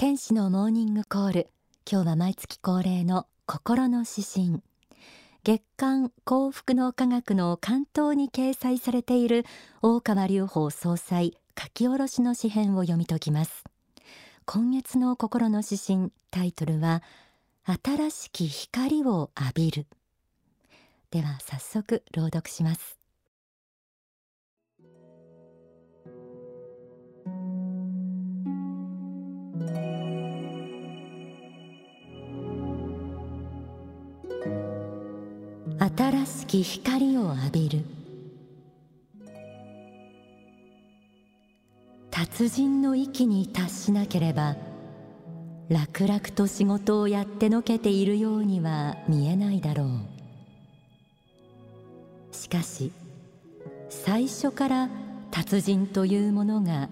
天使のモーニングコール。今日は毎月恒例の心の指針。月刊幸福の科学の関東に掲載されている大川隆法総裁書き下ろしの詩編を読み解きます。今月の心の指針タイトルは新しき光を浴びる。では早速朗読します。新しき光を浴びる。達人の域に達しなければ楽々と仕事をやってのけているようには見えないだろう。しかし最初から達人というものが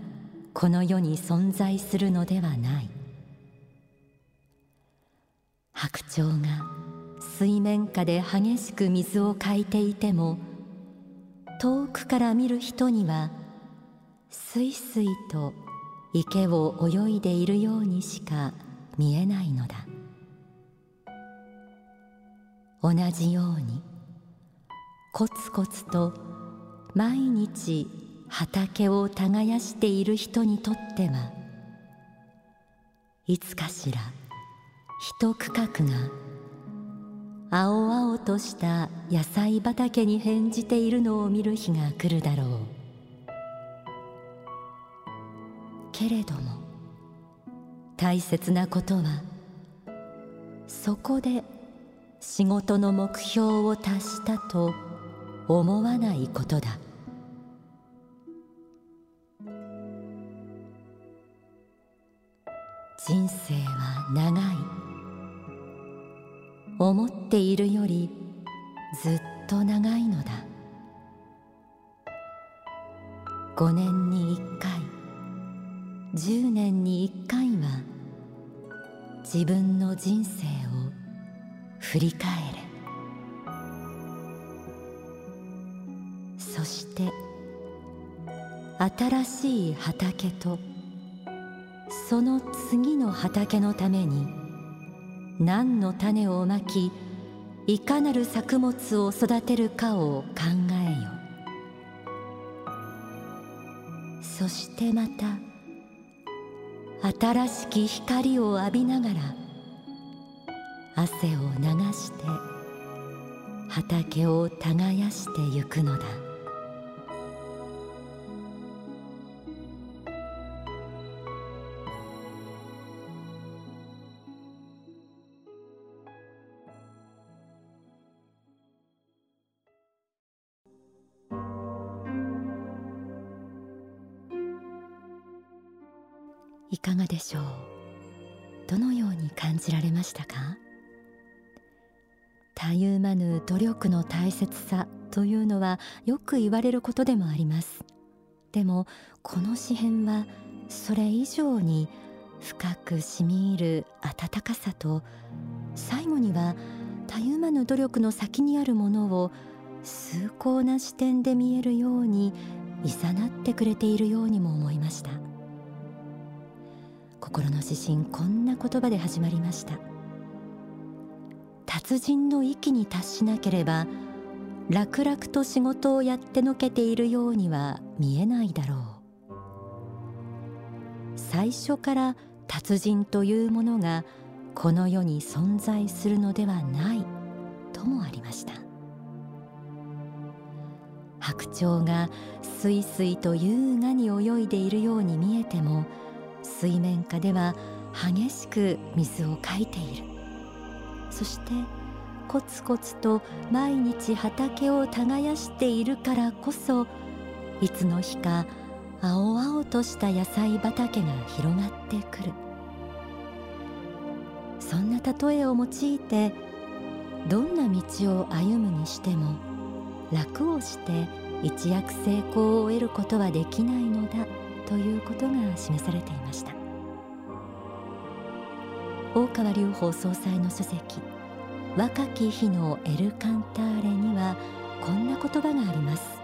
この世に存在するのではない。白鳥が水面下で激しく水をかいていても遠くから見る人にはすいすいと池を泳いでいるようにしか見えないのだ。同じようにコツコツと毎日畑を耕している人にとってはいつかしら一区画が青々とした野菜畑に返じているのを見る日が来るだろう。けれども大切なことはそこで仕事の目標を達したと思わないことだ。人生は長い。思っているよりずっと長いのだ。5年に1回10年に1回は自分の人生を振り返れそして新しい畑とその次の畑のために何の種をまきいかなる作物を育てるかを考えよ。そしてまた新しき光を浴びながら汗を流して畑を耕してゆくのだ。いかがでしょう？どのように感じられましたか？たゆまぬ努力の大切さというのはよく言われることでもあります。でもこの詩編はそれ以上に深くしみ入る温かさと最後にはたゆまぬ努力の先にあるものを崇高な視点で見えるようにいざなってくれているようにも思いました。心の指針こんな言葉で始まりました。達人の域に達しなければ楽々と仕事をやってのけているようには見えないだろう。最初から達人というものがこの世に存在するのではないともありました。白鳥がすいすいと優雅に泳いでいるように見えても水面下では激しく水をかいている。そしてコツコツと毎日畑を耕しているからこそいつの日か青々とした野菜畑が広がってくる。そんな例えを用いてどんな道を歩むにしても楽をして一躍成功を得ることはできないのだということが示されていました大川隆法総裁の書籍若き日のエルカンターレにはこんな言葉があります。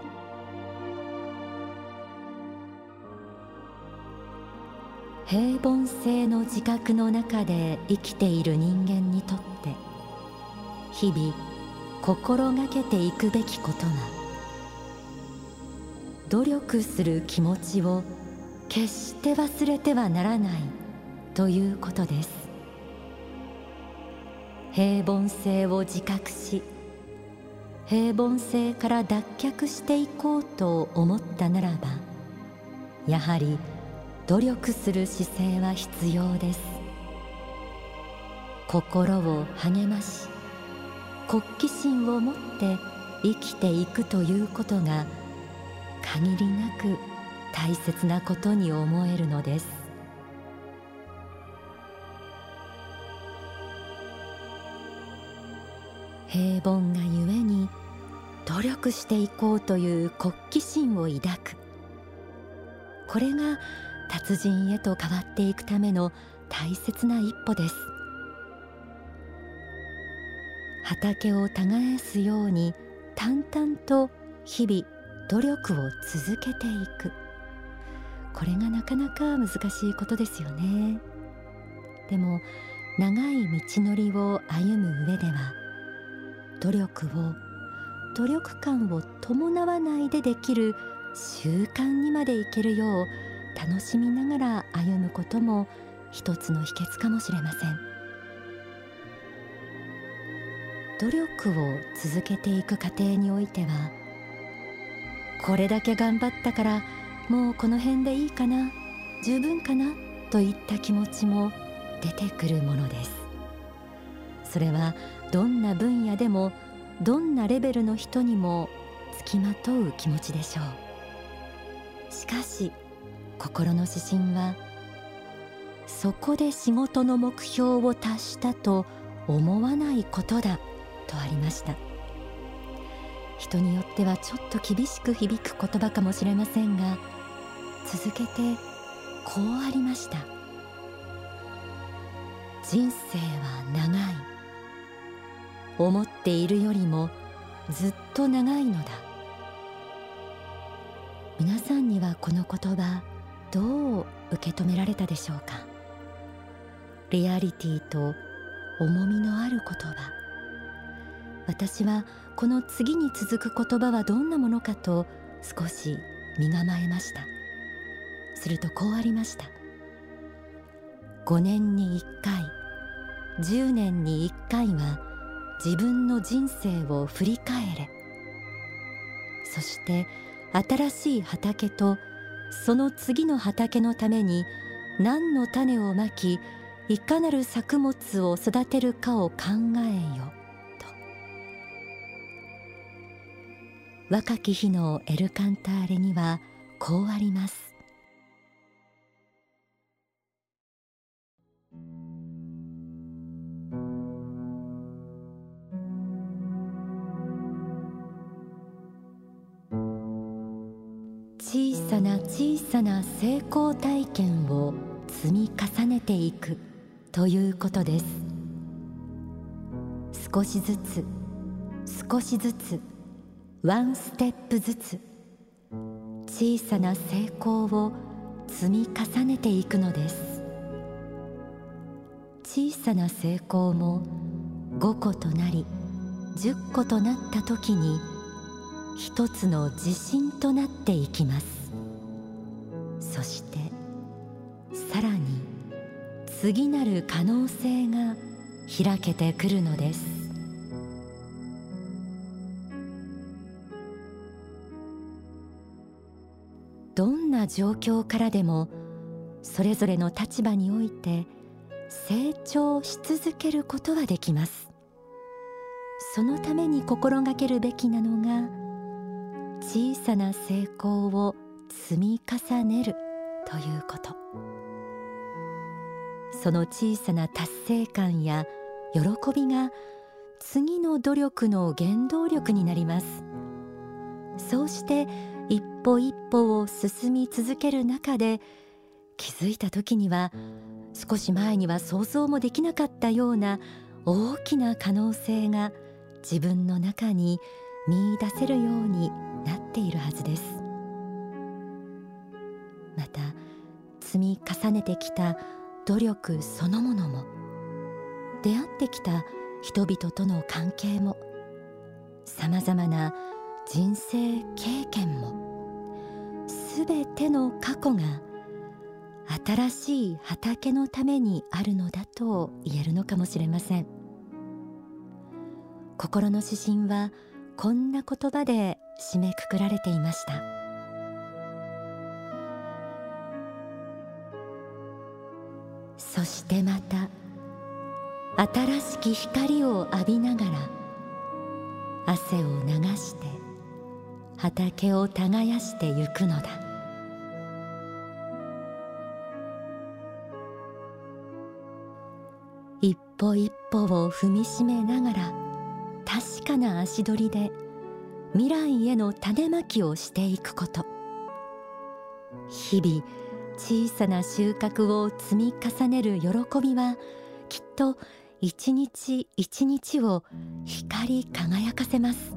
平凡性の自覚の中で生きている人間にとって日々心がけていくべきことが努力する気持ちを決して忘れてはならないということです。平凡性を自覚し平凡性から脱却していこうと思ったならばやはり努力する姿勢は必要です。心を励まし国旗心を持って生きていくということが限りなく大切なことに思えるのです。平凡がゆえに努力していこうという国旗心を抱く。これが達人へと変わっていくための大切な一歩です。畑を耕すように淡々と日々努力を続けていく。これがなかなか難しいことですよね。でも長い道のりを歩む上では努力を努力感を伴わないでできる習慣にまでいけるよう楽しみながら歩むことも一つの秘訣かもしれません。努力を続けていく過程においてはこれだけ頑張ったからもうこの辺でいいかな十分かなといった気持ちも出てくるものです。それはどんな分野でもどんなレベルの人にもつきまとう気持ちでしょう。しかし心の指針はそこで仕事の目標を達したと思わないことだとありました。人によってはちょっと厳しく響く言葉かもしれませんが続けてこうありました。人生は長い。思っているよりもずっと長いのだ。皆さんにはこの言葉どう受け止められたでしょうか？リアリティと重みのある言葉。私はこの次に続く言葉はどんなものかと少し身構えました。するとこうありました。5年に1回10年に1回は自分の人生を振り返れ。そして新しい畑とその次の畑のために何の種をまきいかなる作物を育てるかを考えよ。と。若き日のエルカンターレにはこうあります。な小さな成功体験を積み重ねていくということです。少しずつ少しずつワンステップずつ小さな成功を積み重ねていくのです。小さな成功も5個となり10個となった時に一つの自信となっていきます。そしてさらに次なる可能性が開けてくるのです。どんな状況からでもそれぞれの立場において成長し続けることはできます。そのために心がけるべきなのが小さな成功を積み重ねる。ということ。その小さな達成感や喜びが次の努力の原動力になります。そうして一歩一歩を進み続ける中で気づいた時には少し前には想像もできなかったような大きな可能性が自分の中に見出せるようになっているはずです。また積み重ねてきた努力そのものも出会ってきた人々との関係もさまざまな人生経験もすべての過去が新しい畑のためにあるのだと言えるのかもしれません。心の指針はこんな言葉で締めくくられていました。そしてまた新しき光を浴びながら汗を流して畑を耕してゆくのだ。一歩一歩を踏みしめながら確かな足取りで未来への種まきをしていくこと。日々小さな収穫を積み重ねる喜びはきっと一日一日を光り輝かせます。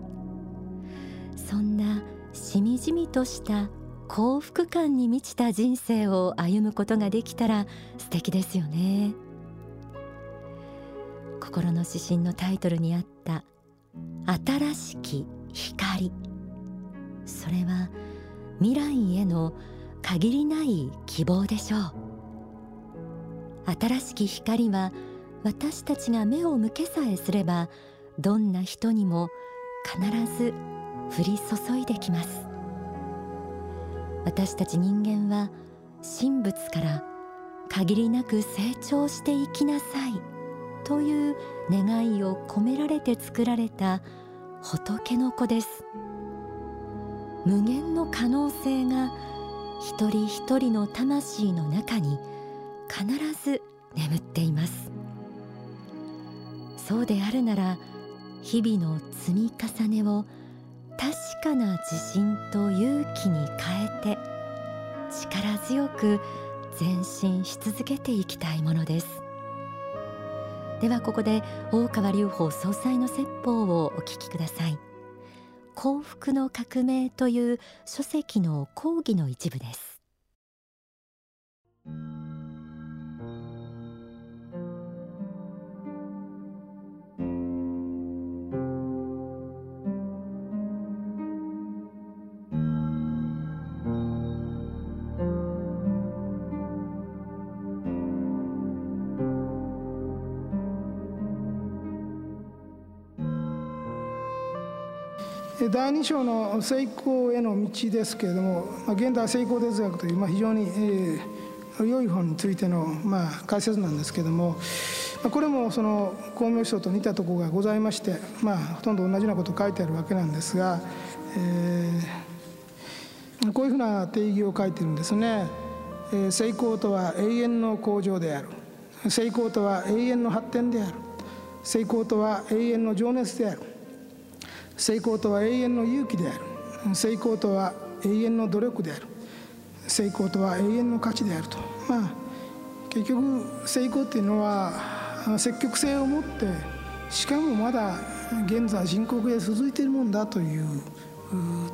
そんなしみじみとした幸福感に満ちた人生を歩むことができたら素敵ですよね。心の指針のタイトルにあった新しき光。それは未来への限りない希望でしょう。新しき光は私たちが目を向けさえすればどんな人にも必ず降り注いできます。私たち人間は神仏から限りなく成長していきなさいという願いを込められて作られた仏の子です。無限の可能性が一人一人の魂の中に必ず眠っています。そうであるなら日々の積み重ねを確かな自信と勇気に変えて力強く前進し続けていきたいものです。ではここで大川隆法総裁の説法をお聞きください。幸福の革命という書籍の講義の一部です。第2章の成功への道ですけれども、現代成功哲学という、まあ、非常に、えー、良い本についての、まあ、解説なんですけれども、これもその光明書と似たところがございまして、まあ、ほとんど同じようなこと書いてあるわけなんですが、えー、こういうふうな定義を書いてるんですね。成功とは永遠の向上である。成功とは永遠の発展である。成功とは永遠の情熱である。成功とは永遠の勇気である。成功とは永遠の努力である。成功とは永遠の価値であると。まあ結局成功っていうのは積極性を持ってしかもまだ現在深刻で続いているもんだという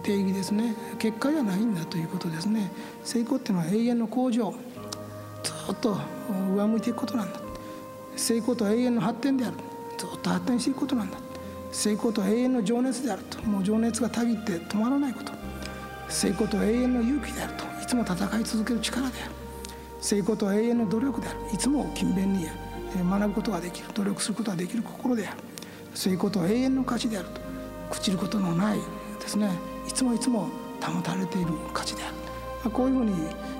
定義ですね。結果じゃないんだということですね。成功っていうのは永遠の向上。ずっと上向いていくことなんだ。成功とは永遠の発展である。ずっと発展していくことなんだ。成功とは永遠の情熱であると。もう情熱がたぎって止まらないこと。成功とは永遠の勇気であると。いつも戦い続ける力である。成功とは永遠の努力である。いつも勤勉に学ぶことができる。努力することができる心である。成功とは永遠の価値であると。朽ちることのないですね。いつもいつも保たれている価値である。こういうふうに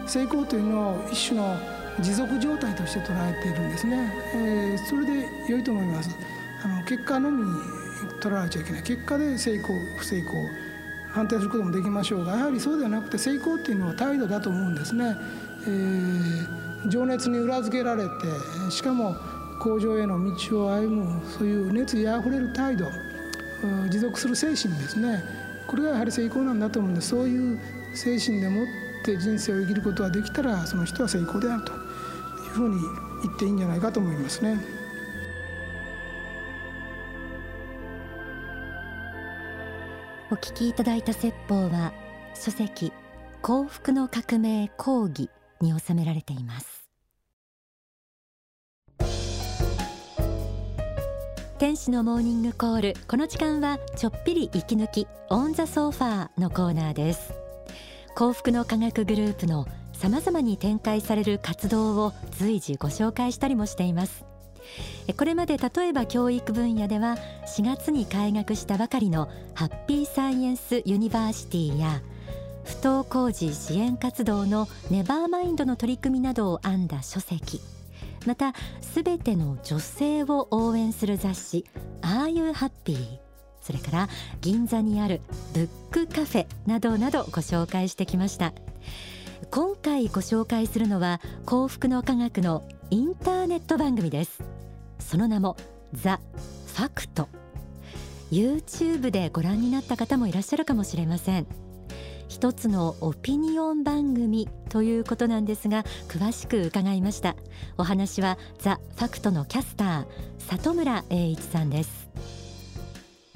成功というのを一種の持続状態として捉えているんですね、えー、それで良いと思います。あの結果のみ取られちゃいけない結果で成功不成功判定することもできましょうがやはりそうではなくて成功っていうのは態度だと思うんですね。えー、情熱に裏付けられてしかも向上への道を歩むそういう熱意あふれる態度持続する精神ですねこれがやはり成功なんだと思うんでそういう精神でもって人生を生きることができたらその人は成功であるというふうに言っていいんじゃないかと思いますね。お聞きいただいた説法は書籍幸福の革命講義に収められています。天使のモーニングコールこの時間はちょっぴり息抜き on the sofa のコーナーです。幸福の科学グループのさまざまに展開される活動を随時ご紹介したりもしています。これまで例えば教育分野では4月に開学したばかりの Happy Science University や不登校児支援活動の Never Mind の取り組みなどを編んだ書籍またすべての女性を応援する雑誌「Are You Happy」それから銀座にあるブックカフェなどなどご紹介してきました。今回ご紹介するのは幸福の科学のインターネット番組です。その名もザ・ファクト。YouTube でご覧になった方もいらっしゃるかもしれません。一つのオピニオン番組ということなんですが詳しく伺いました。お話はザ・ファクトのキャスター里村栄一さんです。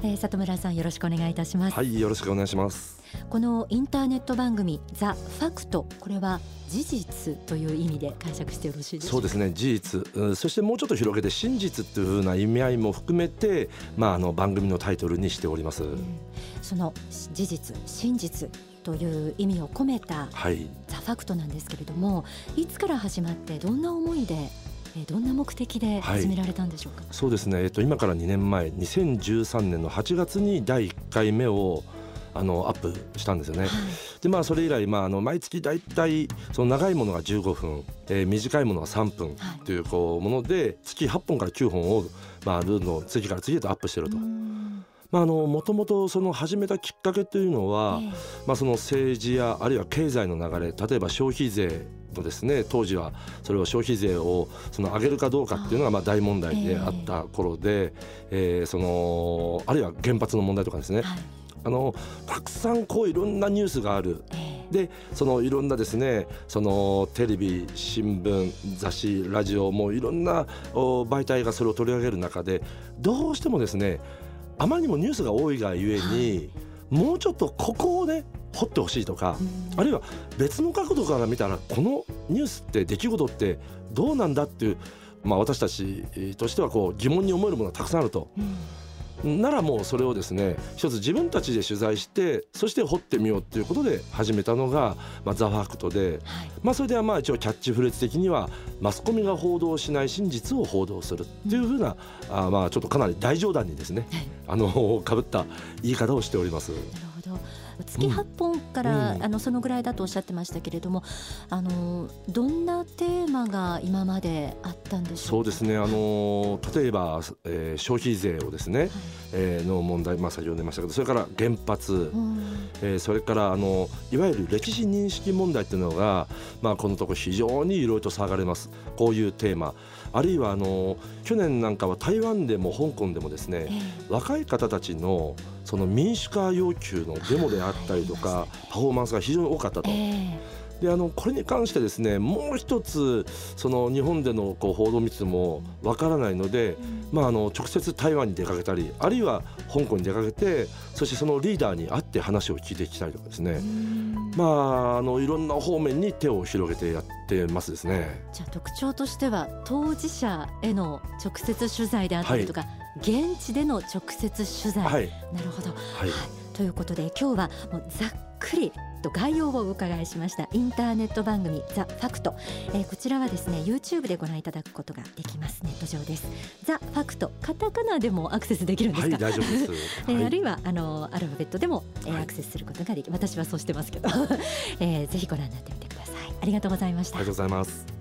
えー、里村さんよろしくお願いいたします。はいよろしくお願いします。このインターネット番組ザ・ファクトこれは事実という意味で解釈してよろしいでしょうそうですね事実、うん、そしてもうちょっと広げて真実というふうな意味合いも含めてまああの番組のタイトルにしております、うん、その事実真実という意味を込めた、はい、ザ・ファクトなんですけれどもいつから始まってどんな思いでどんな目的で始められたんでしょうか、はい、そうですね、えっと、今から2年前2013年の8月に第1回目をあのアップしたんですよね。はい、でまあそれ以来、まあ、あの毎月大体その長いものが15分、えー、短いものが3分というこうもので月8本から9本を、まあ、ルールの次から次へとアップしてると。まあ、あのもともとその始めたきっかけというのは、えー、まあ、その政治やあるいは経済の流れ例えば消費税のですね。当時はそれを消費税をその上げるかどうかっていうのがまあ大問題であった頃で、えー、そのあるいは原発の問題とかですね、はい、あのたくさんこういろんなニュースがある。でそのいろんなですねそのテレビ新聞雑誌ラジオもいろんな媒体がそれを取り上げる中でどうしてもですねあまりにもニュースが多いがゆえに、もうちょっとここをね掘ってほしいとか、あるいは別の角度から見たらこのニュースって出来事ってどうなんだっていう、まあ、私たちとしてはこう疑問に思えるものがたくさんあると。ならもうそれをですね一つ自分たちで取材してそして掘ってみようっていうことで始めたのが、まあ、ザ・ファクトで、はい、まあ、それではまあ一応キャッチフレーズ的にはマスコミが報道しない真実を報道するっていうふうな、うん、あまあちょっとかなり大冗談にですね、はい、あのかぶった言い方をしております。なるほど月8本から、うん、あのそのぐらいだとおっしゃってましたけれどもあのどんなテーマが今まであったんでしょうそうですね。あの例えば、えー、消費税をですね、はい、えー、の問題、まあ、先ほど出ましたけどそれから原発、うん、えー、それからあのいわゆる歴史認識問題っていうのが、まあ、このところ非常にいろいろと騒がれます。こういうテーマ。あるいはあの去年なんかは台湾でも香港でもですね、えー、若い方たちのその民主化要求のデモであったりとか、パフォーマンスが非常に多かったと。であのこれに関してですねもう一つその日本でのこう報道密度もわからないので、まあ、あの直接台湾に出かけたりあるいは香港に出かけてそしてそのリーダーに会って話を聞いてきたりとかですね、まあ、あのいろんな方面に手を広げてやってますですね。じゃあ特徴としては当事者への直接取材であったりとか、はい、現地での直接取材、はい、なるほど、はい、はい、ということで今日はもうざっくりと概要をお伺いしました。インターネット番組ザ・ファクト、えー、こちらはですね YouTube でご覧いただくことができます。ネット上です。ザ・ファクト。カタカナでもアクセスできるんですか、はい、大丈夫です、えー、あるいはあのアルファベットでも、えー、アクセスすることができ私はそうしてますけど、えー、ぜひご覧になってみてください。ありがとうございました。ありがとうございます